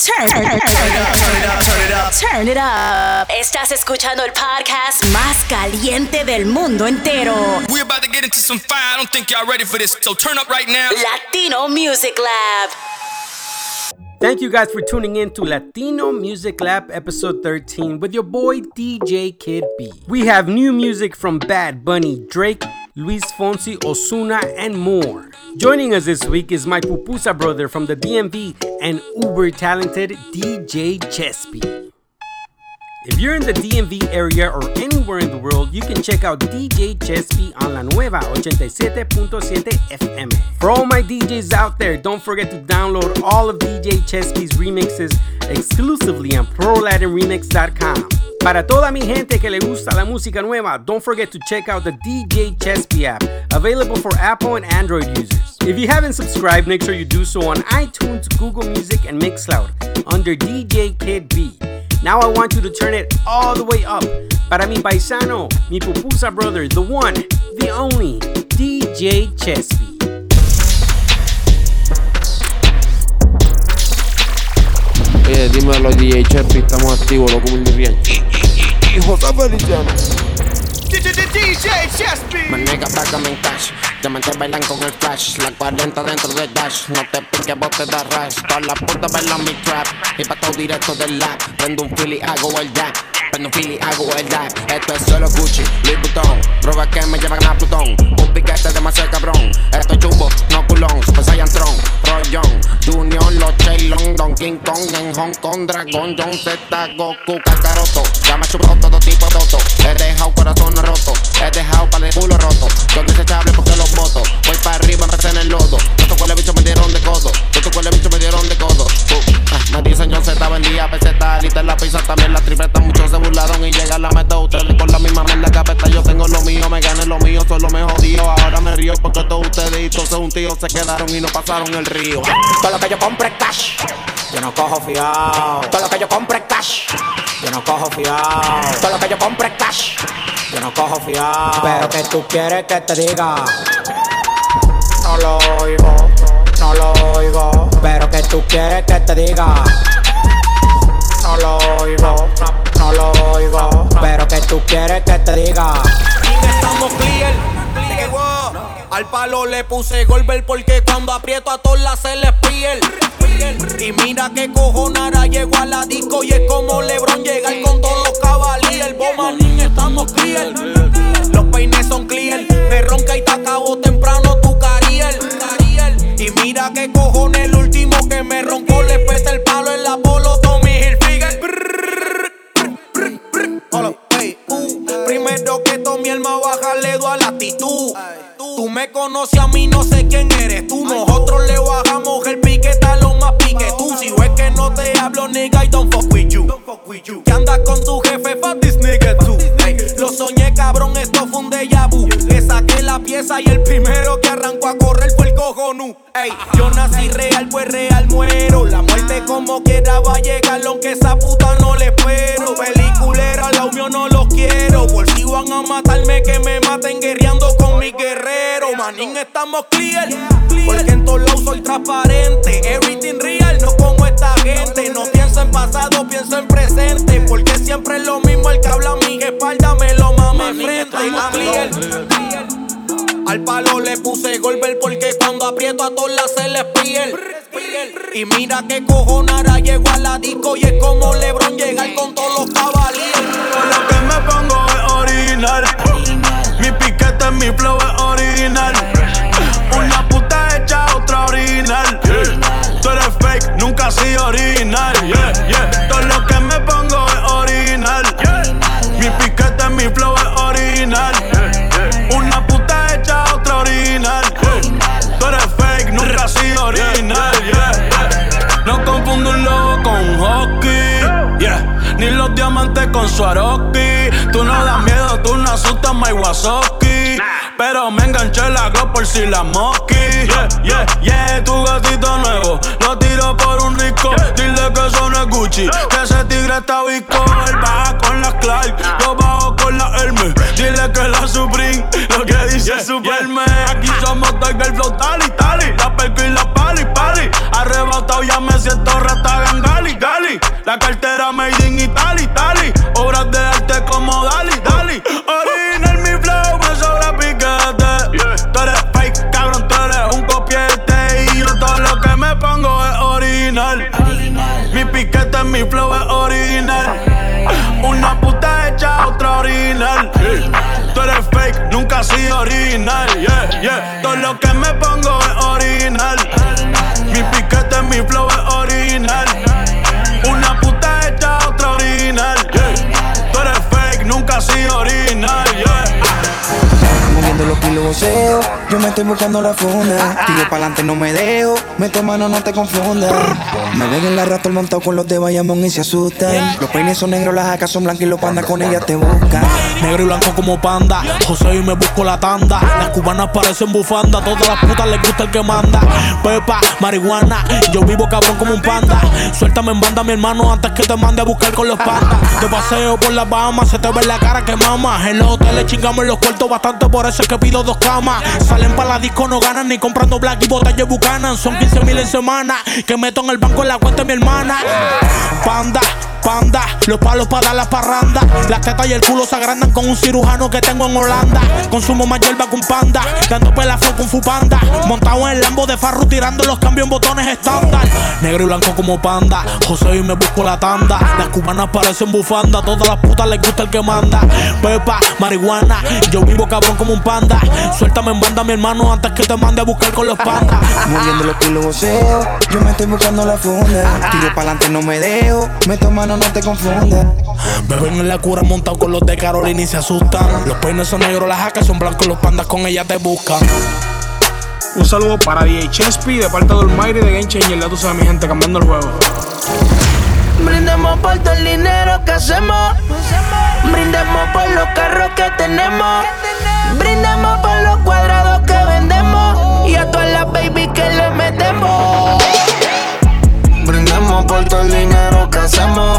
Turn, turn, turn, it up, turn it up, turn it up. Turn it up. Estás escuchando el podcast más caliente del mundo entero. We're about to get into some fire. I don't think y'all ready for this. So turn up right now. Latino Music Lab. Thank you guys for tuning in to Latino Music Lab episode 13 with your boy DJ Kid B. We have new music from Bad Bunny, Drake, Luis Fonsi, Osuna, and more. Joining us this week is my pupusa brother from the DMV and uber talented DJ Chespi. If you're in the DMV area or anywhere in the world, you can check out DJ Chespi on La Nueva 87.7 FM. For all my DJs out there, don't forget to download all of DJ Chespi's remixes exclusively on ProLatinRemix.com. Para toda mi gente que le gusta la música nueva, don't forget to check out the DJ Chespi app, available for Apple and Android users. If you haven't subscribed, make sure you do so on iTunes, Google Music, and Mixcloud under DJ Kid B. Now I want you to turn it all the way up. Para mi paisano, mi pupusa brother, the one, the only, DJ Chespi. Oye, dímelo DJ Chepi, estamos activos, loco muy bien. Y José Feliciano. Manega, págame en cash. Diamantes bailan con el flash. La 40 dentro del dash. No te piques, vos te das rash. Todas las putas bailan mi trap. Y pa' todo directo del lab. Prendo un fili, hago el dab. Prendo fili, hago el dab. Esto es solo Gucci, Louis Vuitton. Drogas que me llevan a Plutón. Un piquete demasiado cabrón. Esto es chumbo, no culón. Super Saiyan Tron, Rollón. Junior, Los Chaylon, Don King Kong. En Hong Kong, Dragon, John Z, Goku, Kakaroto. Ya me chupó todo tipo de toto. He dejado corazón roto. He dejado para el culo roto. Son desechables porque los voto. Voy para arriba, empecé en el lodo. Estos cuales bichos me dieron de codo. Estos cuales bichos me dieron de codo. Uh, ah, me dicen yo Z, vendía peseta. Lista la pizza también la tripleta. Muchos se burlaron y llega la meta. Ustedes con la misma en la capeta. Yo tengo lo mío, me gané lo mío. Solo me jodió. Ahora me río porque todos ustedes y todos un tío se quedaron y no pasaron el río. Todo lo que yo compre es cash. Yo no cojo fiado. Todo lo que yo compre es cash. Yo no cojo fiado. Todo lo que yo compre es cash. Yo no cojo fiado. Pero que tú quieres que te diga. No lo oigo, no lo oigo. Pero que tú quieres que te diga. No lo oigo, no, no lo oigo. Pero que tú quieres que te diga. estamos clear. Al palo le puse golpe porque cuando aprieto a todas las se les piel. Y mira que cojonara llegó a la disco y es como Lebron llegar con todos los cabalíes. El la mosqui. Yeah, yeah, yeah, tu gatito nuevo. Lo tiro por un rico. Dile que eso no es Gucci. Que ese tigre está visco. Él baja con las Clark. Yo bajo con la Hermes. Dile que la Supreme. Lo que dice Superman. Aquí somos Tiger Flow, yo me estoy buscando la funda. Tiro pa'lante, no me dejo. Mete mano, no te confundas. Me ven en la rato el montado con los de Bayamón y se asustan. Los peines son negros, las jacas son blancas y los pandas con ellas te buscan. Negro y blanco como panda. José y me busco la tanda. Las cubanas parecen bufanda. Todas las putas les gusta el que manda. Pepa, marihuana. Yo vivo cabrón como un panda. Suéltame en banda, mi hermano, antes que te mande a buscar con los pandas. De paseo por las Bahamas, se te ve la cara que mama. En los hoteles chingamos los cuartos bastante, por eso es que pido dos Salen para la disco, no ganan ni comprando black y botellas bucanan. Son 15 mil en semana. Que meto en el banco en la cuenta de mi hermana. Panda. Los palos para dar las parrandas. Las tetas y el culo se agrandan con un cirujano que tengo en Holanda. Consumo más hierba con panda, dando pelafo con fupanda. Montado en el lambo de farru, tirando los cambios en botones estándar. Negro y blanco como panda, José y me busco la tanda. Las cubanas parecen bufanda, todas las putas les gusta el que manda. Pepa, marihuana, yo vivo cabrón como un panda. Suéltame en banda, mi hermano, antes que te mande a buscar con los pandas. Moviendo los kilos yo me estoy buscando la funda. Tiro pa'lante, no me dejo. Meto mano, no te confundas. Me ven en la cura montado con los de Carolina y se asustan. Los peines son negros, las jacas son blancos, los pandas con ellas te buscan. Un saludo para DJ Chespi de parte de Almighty de Game Changer. Ya tú sabes, mi gente, cambiando el juego. Brindemos por todo el dinero que hacemos. Brindemos por los carros que tenemos. Brindemos por los cuadrados que vendemos. Y a todas las baby que le metemos. Por todo el dinero que hacemos.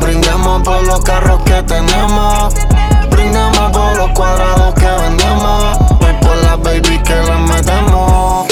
Brindemos por los carros que tenemos. Brindemos por los cuadrados que vendemos. Y por las baby que le metemos.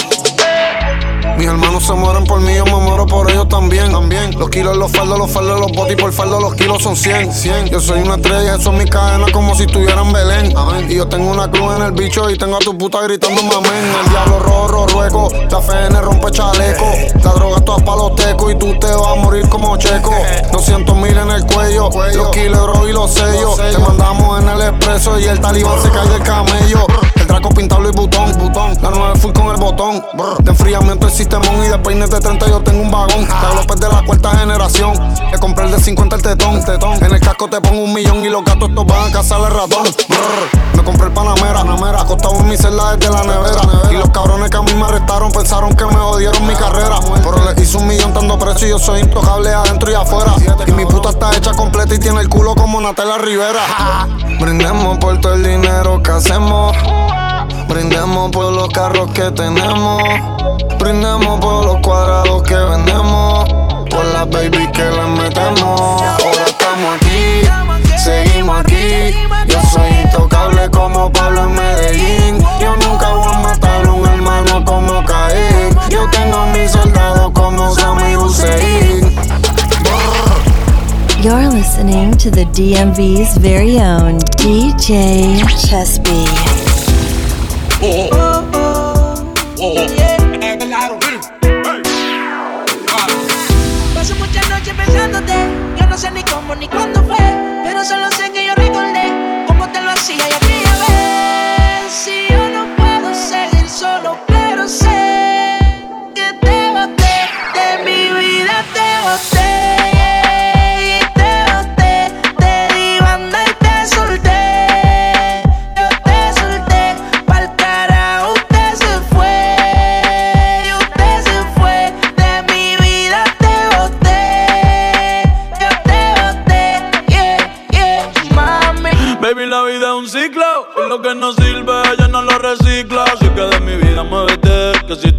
Mis hermanos se mueren por mí, yo me muero por ellos también. también. Los kilos, los faldos, los faldos, los botis, por faldo los kilos son 100. 100. Yo soy una estrella, eso es mi cadena como si estuviera en Belén. Y yo tengo una cruz en el bicho y tengo a tu puta gritando amén. El diablo rojo, rueco, la FN rompe chaleco. La droga toda pa' los tecos y tú te vas a morir como checo. 200 mil en el cuello, los kilos y los sellos. Te mandamos en el expreso y el talibán se cae del camello. El draco pintado y butón, butón. La nueve full con el botón. De enfriamiento el sistemón y de peines de 30 yo tengo un vagón. Te López de la cuarta generación. Le compré el de 50 el tetón, tetón. En el casco te pongo un millón y los gatos estos van a cazar el ratón. Brr. Me compré el Panamera, Panamera. Acostado en mi celda desde la nevera. Y los cabrones que a mí me arrestaron pensaron que me jodieron mi carrera. Pero le hice un millón tanto precio y yo soy intocable adentro y afuera. Y mi puta está hecha completa y tiene el culo como Natalia Rivera. Brindemos por todo el dinero que hacemos. Brindemos por los carros que tenemos. Brindemos por los cuadrados que vendemos. Por las baby que le metemos. Ahora estamos aquí, seguimos aquí. Yo soy intocable como Pablo en Medellín. Yo nunca voy a matar a un hermano como Caín. Yo tengo mis soldados como Sammy Hussein. You're listening to the DMV's very own DJ Chesby. Oh.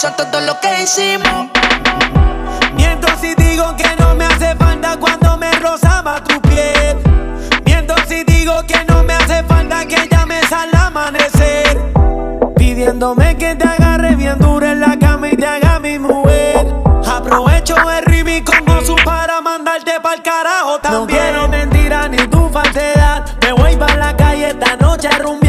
todo lo que hicimos. Miento si digo que no me hace falta cuando me rozaba tu piel. Miento si digo que no me hace falta que llames al amanecer. Pidiéndome que te agarre bien duro en la cama y te haga mi mujer. Aprovecho el ribi con Gozu para mandarte pa'l carajo también. No quiero mentira ni tu falsedad. Me voy pa' la calle esta noche a rumbear.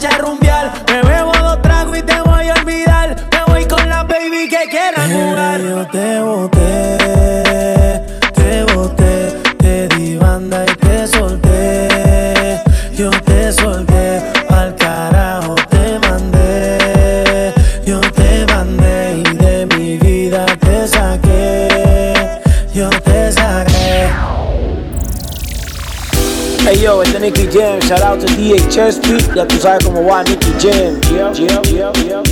Me bebo dos tragos y te voy a olvidar. Me voy con la baby que quieran jugar. Yo te Nicky Jam. Shout out to DHS Ya that was como from a Nikki Jam. Yeah, yeah, yeah.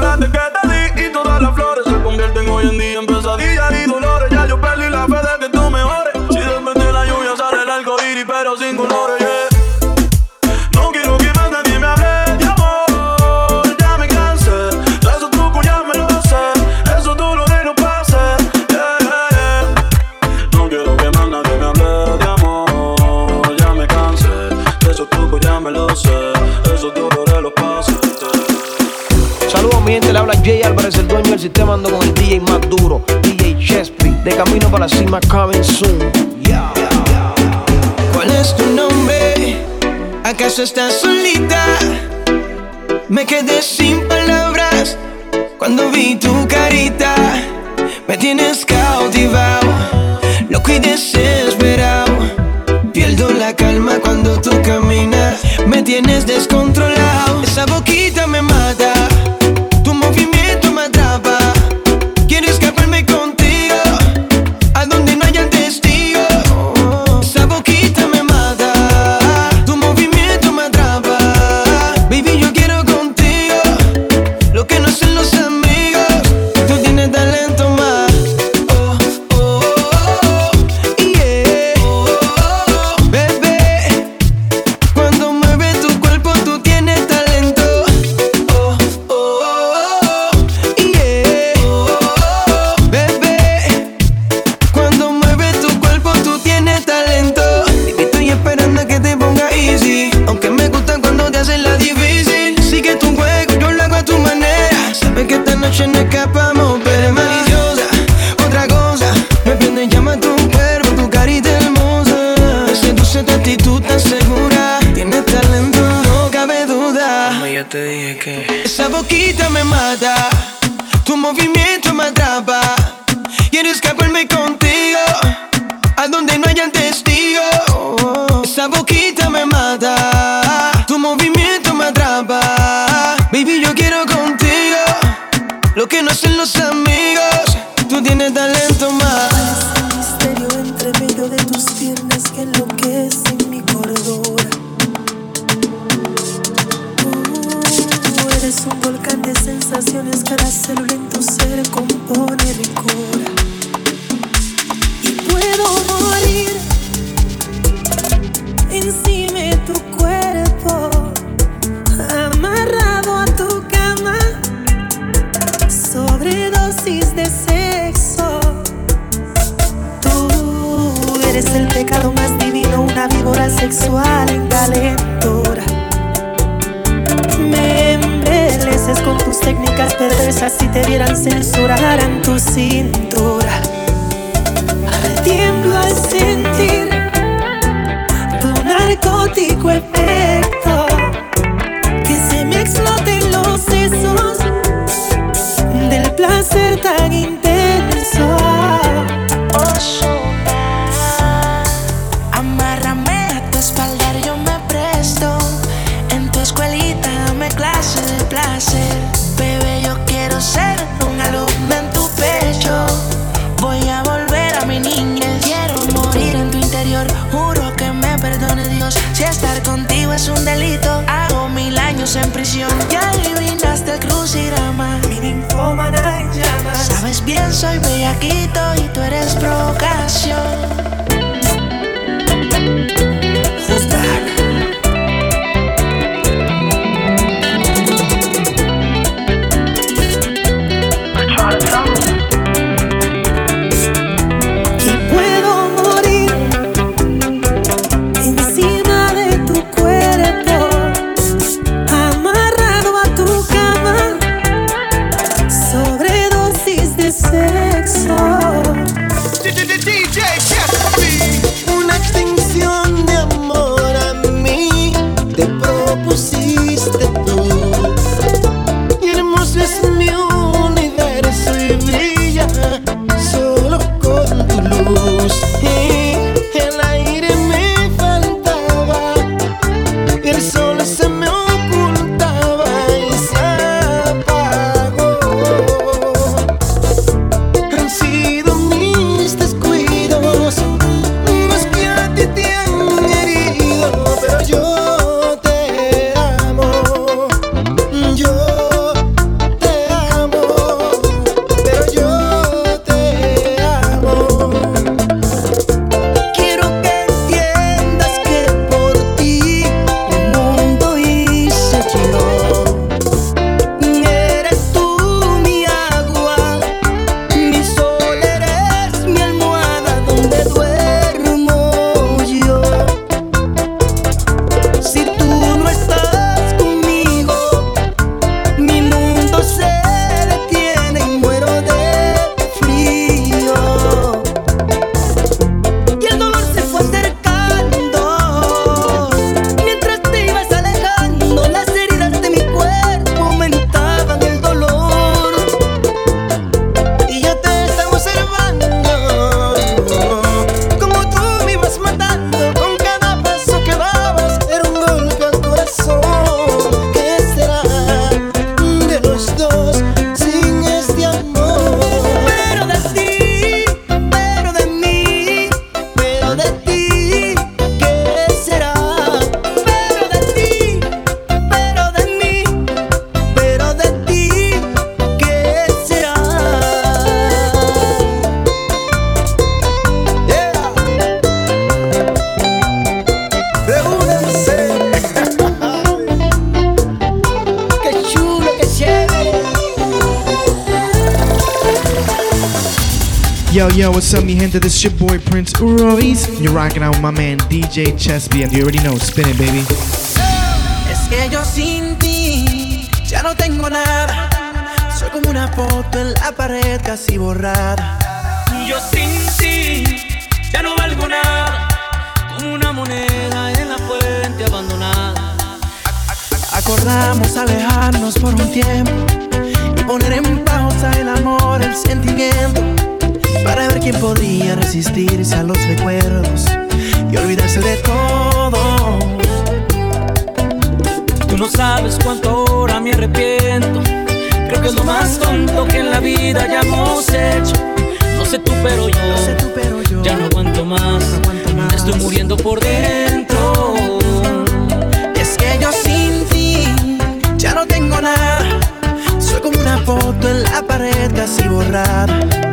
roll on the girl. Jay Álvarez, el dueño del sistema, ando con el DJ más duro, DJ Chespi. De camino para la cima, coming soon. ¿Cuál es tu nombre? ¿Acaso estás solita? Me quedé sin palabras cuando vi tu carita. Me tienes cautivado, loco y desesperado. Pierdo la calma cuando tú caminas. Me tienes descontrolado. Esa boquita me mata Tu ser compone mi cura y puedo morir encima de tu cuerpo, amarrado a tu cama, sobre dosis de sexo. Tú eres el pecado más divino, una víbora sexual y con tus técnicas perversas. Si te vieran censuraran tu cintura. Ahora tiemblo al sentir tu narcótico efecto Que se me exploten los sesos Del placer tan intenso You're rocking out with my man DJ Chesby, and you already know, spin it, baby. Es que yo sin ti ya no tengo nada. Soy como una foto en la pared casi borrada. Yo sin ti ya no valgo nada, como una moneda en la fuente abandonada. Acordamos alejarnos por un tiempo y poner en pausa el amor, el sentimiento, para ver quién podría resistirse a los recuerdos y olvidarse de todo. Tú no sabes cuánto ahora me arrepiento. Creo que es lo más tonto que en la vida hayamos hecho. No sé tú, pero yo, ya no aguanto más. Me estoy muriendo por dentro. Es que yo sin ti ya no tengo nada. Soy como una foto en la pared casi borrada.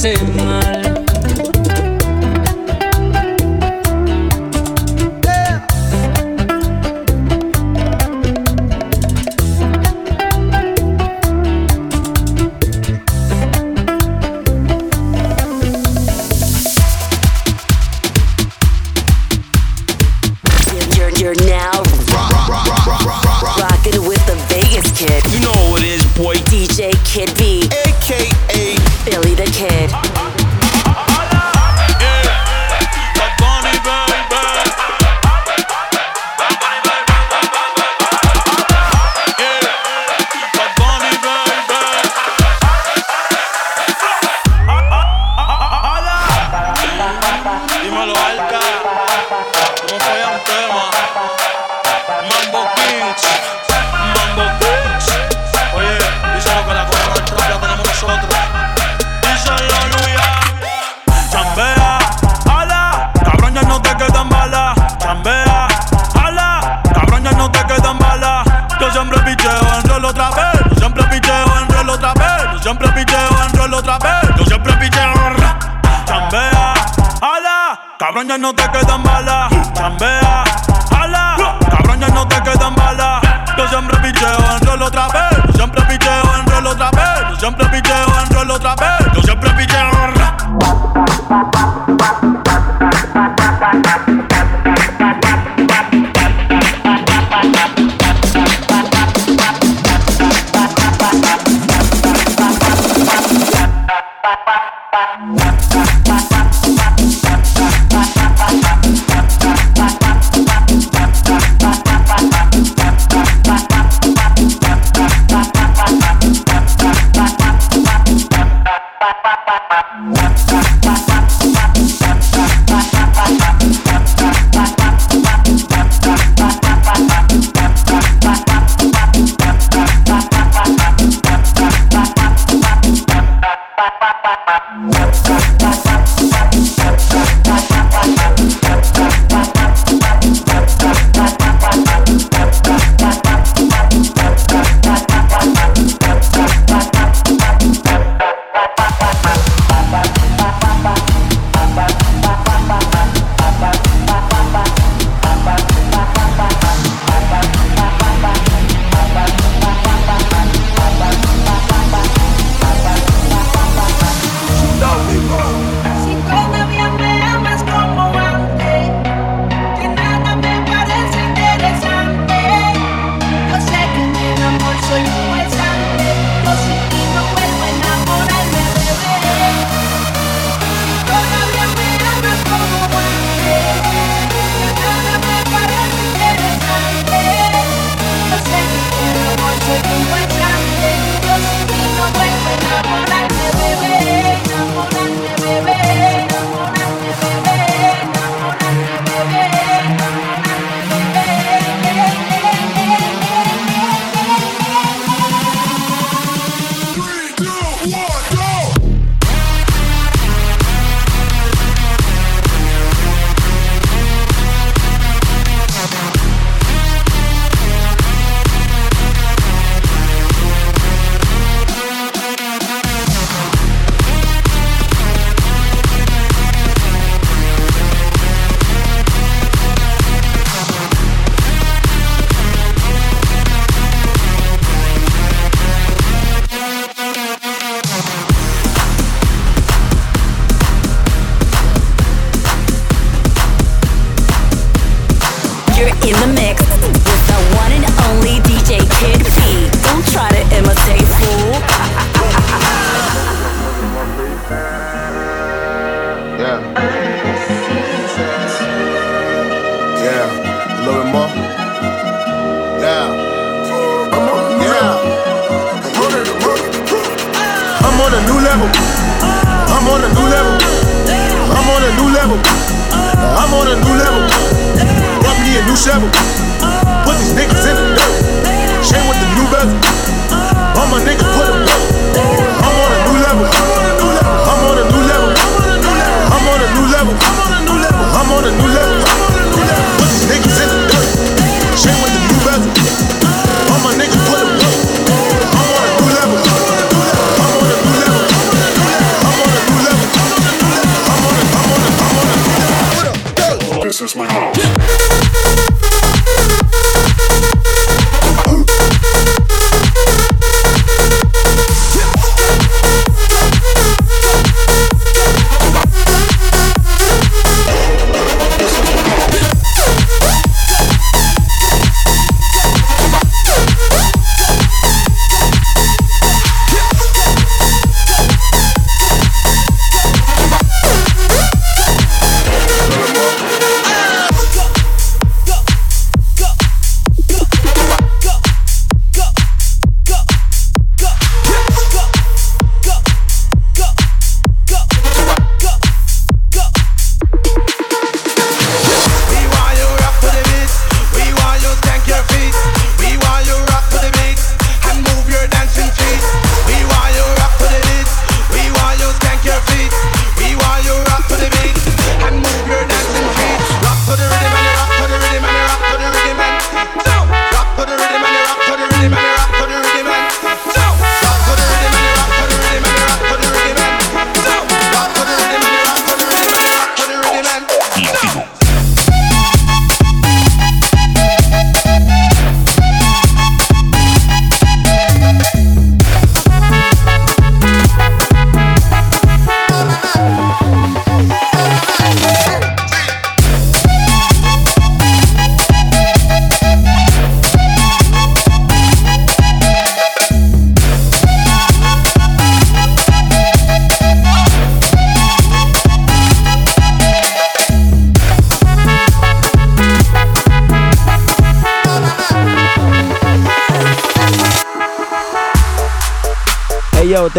Tenerte me hace mal.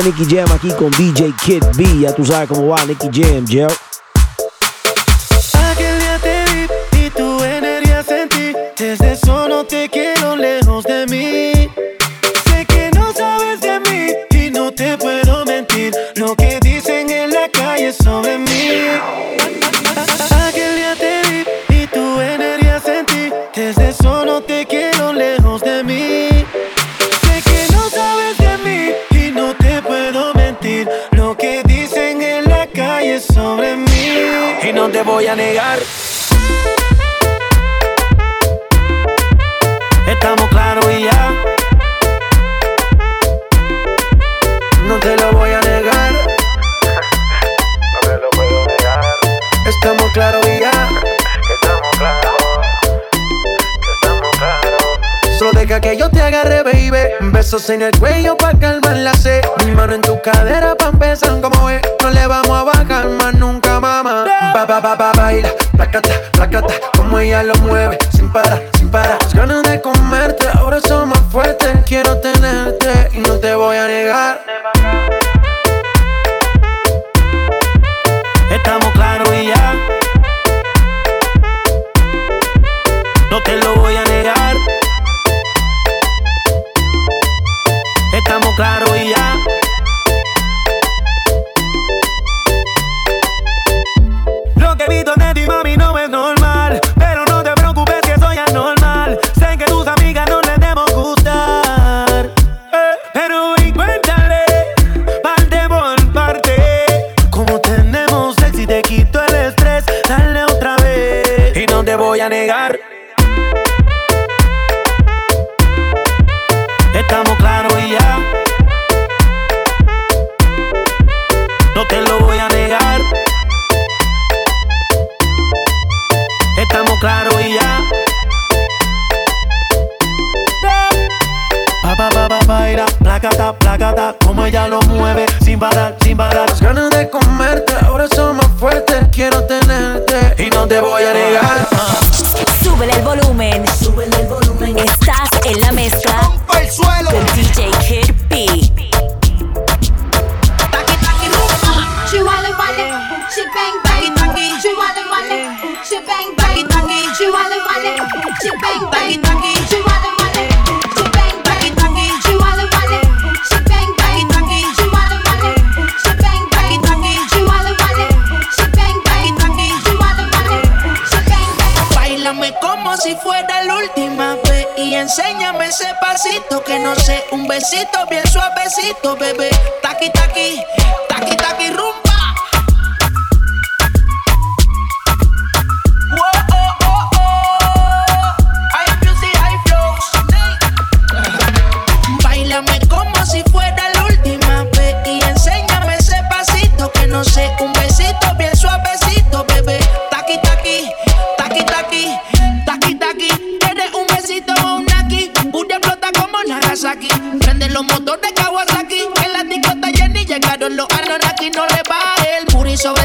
Nicky Jam aquí con DJ Kid B. Ya tú sabes cómo va Nicky Jam, Joe. te voy a negar. Estamos claros y ya. No te lo voy a negar. No te lo puedo negar. Estamos claros y ya. Estamos claros. Estamos claros. Solo deja que yo te agarre, baby. Besos en el cuello pa' calmar la sed. Mi mano en tu cadera pa' baila, placata, como ella lo mueve sin parar.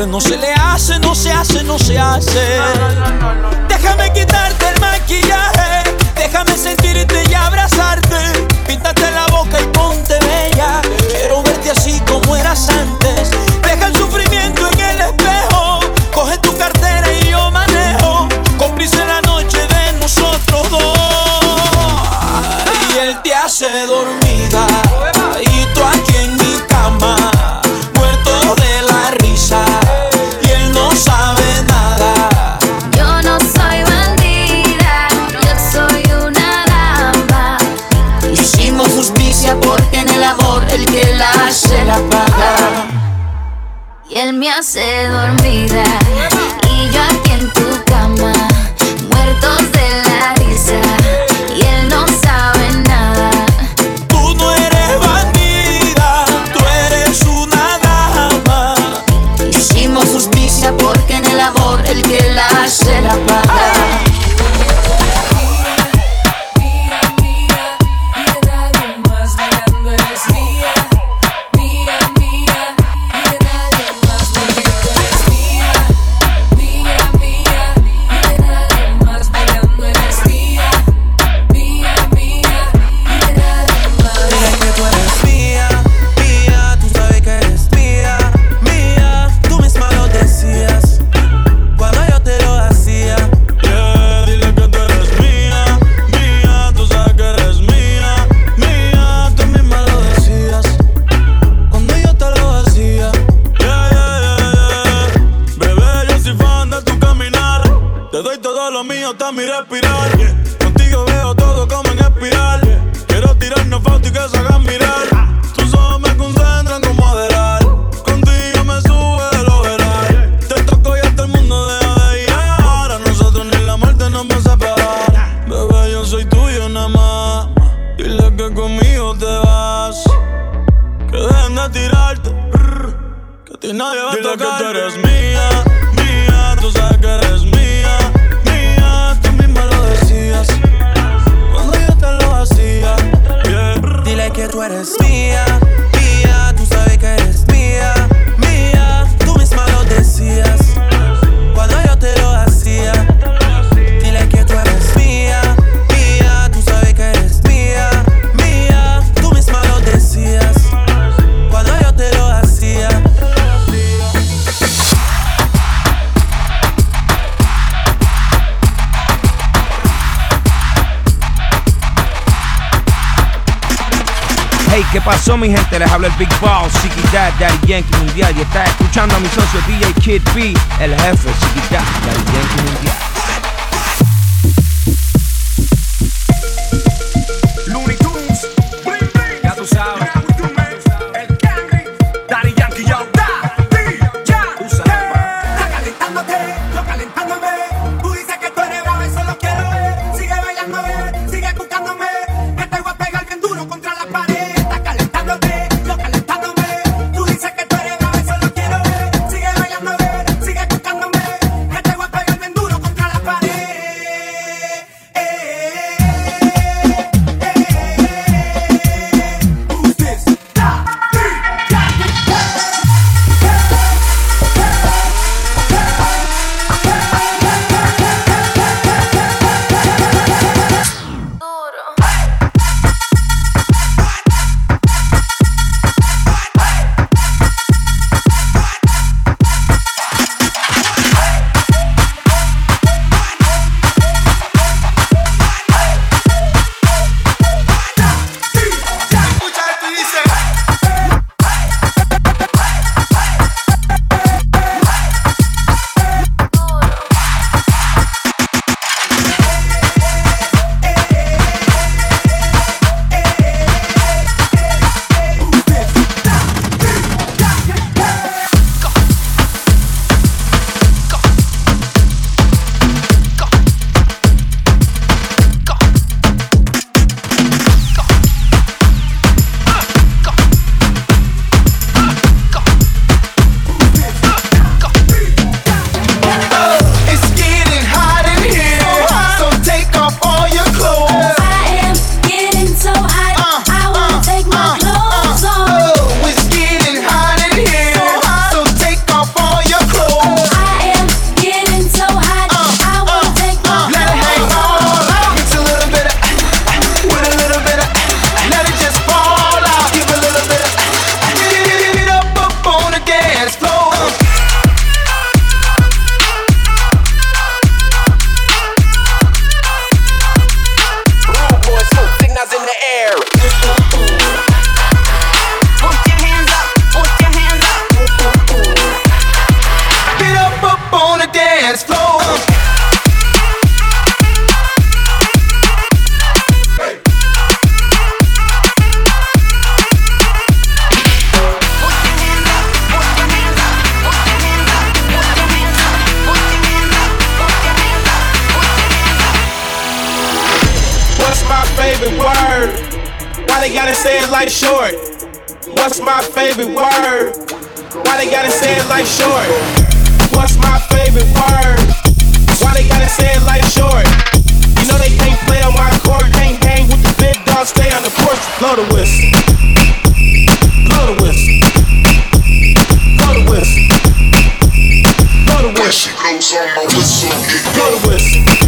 no se le hace, no se hace, no se hace. habla el Big Boss, Chiquita, Daddy Yankee Mundial. Y está escuchando a mi socio DJ Kid B, el jefe, Chiquita, Daddy Yankee Mundial. Word? Why they gotta say it like short? What's my favorite word? Why they gotta say it like short? What's my favorite word? Why they gotta say it like short? You know they can't play on my court, can't hang with the big dogs, stay on the porch, blow the whistle. Blow the whistle. Blow the whistle. Blow the whistle. Blow the whistle.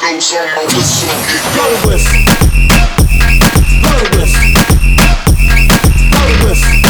goes on my whistle. It goes. Go whistle. Go. Go.